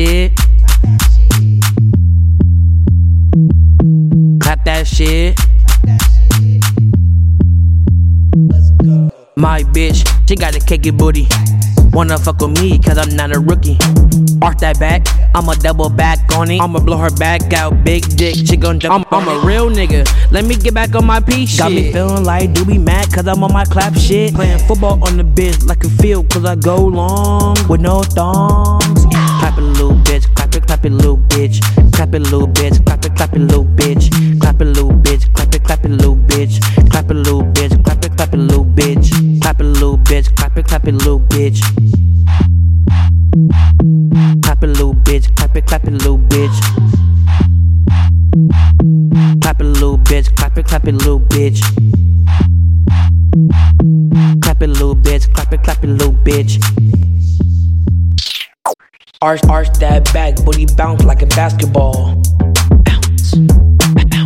shit. Clap that shit. My bitch, she got a cakey booty. Wanna fuck with me, cause I'm not a rookie. Arch that back, I'ma double back on it. I'ma blow her back out, big dick, she gon' jump. I'm, I'm a real nigga, let me get back on my piece. Got me feeling like do be mad, cause I'm on my clap shit. Playing football on the bitch like a field, cause I go long with no thongs. Clap it, little bitch. Clap it, little bitch, clap it, clap it, little bitch. Clap it, little bitch, clap it, clap it, little bitch. Clap it, little bitch, clap it, clap it, little bitch. Clap it, little bitch, clap it, clap it, little bitch. Clap it, little bitch, clap it, clap it, little bitch. Clap it, little bitch, clap it, clap it, little bitch. Clap it, little bitch, clap it, clap it, little bitch. Arch, arch that back, booty bounce like a basketball. Bounce.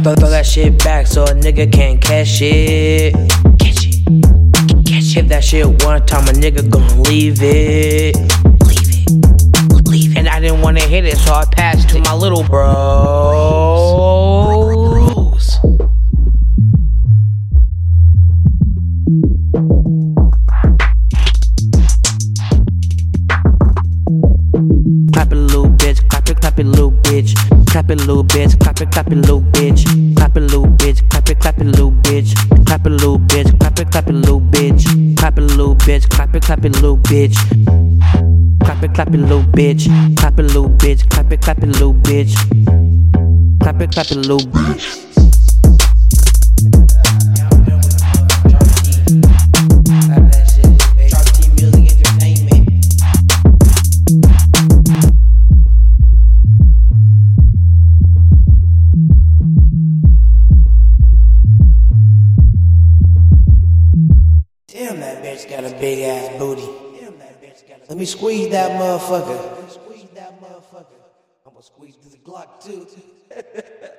Throw, throw that shit back so a nigga can't catch it. Catch it. Catch it. Hit that shit one time, a nigga gon' leave it. Leave it. Leave it. And I didn't wanna hit it, so I passed to my little bros. Bitch. Clap it, clap it, little bitch. Clap it, little bitch. Clap it, clap it, little bitch. Clap it, little bitch. Clap it, clap it, little bitch. Clap it, little bitch. Clap it, clap it, little bitch. Clap it, little bitch. Clap it, clap it, little bitch. Clap it, clap it, little bitch. Clap it, little bitch. Clap it, clap it, little bitch. Clap it, clap it, little bitch. Damn, that bitch got a big ass booty. Let me squeeze that motherfucker. Squeeze that motherfucker. I'm gonna squeeze through the Glock too.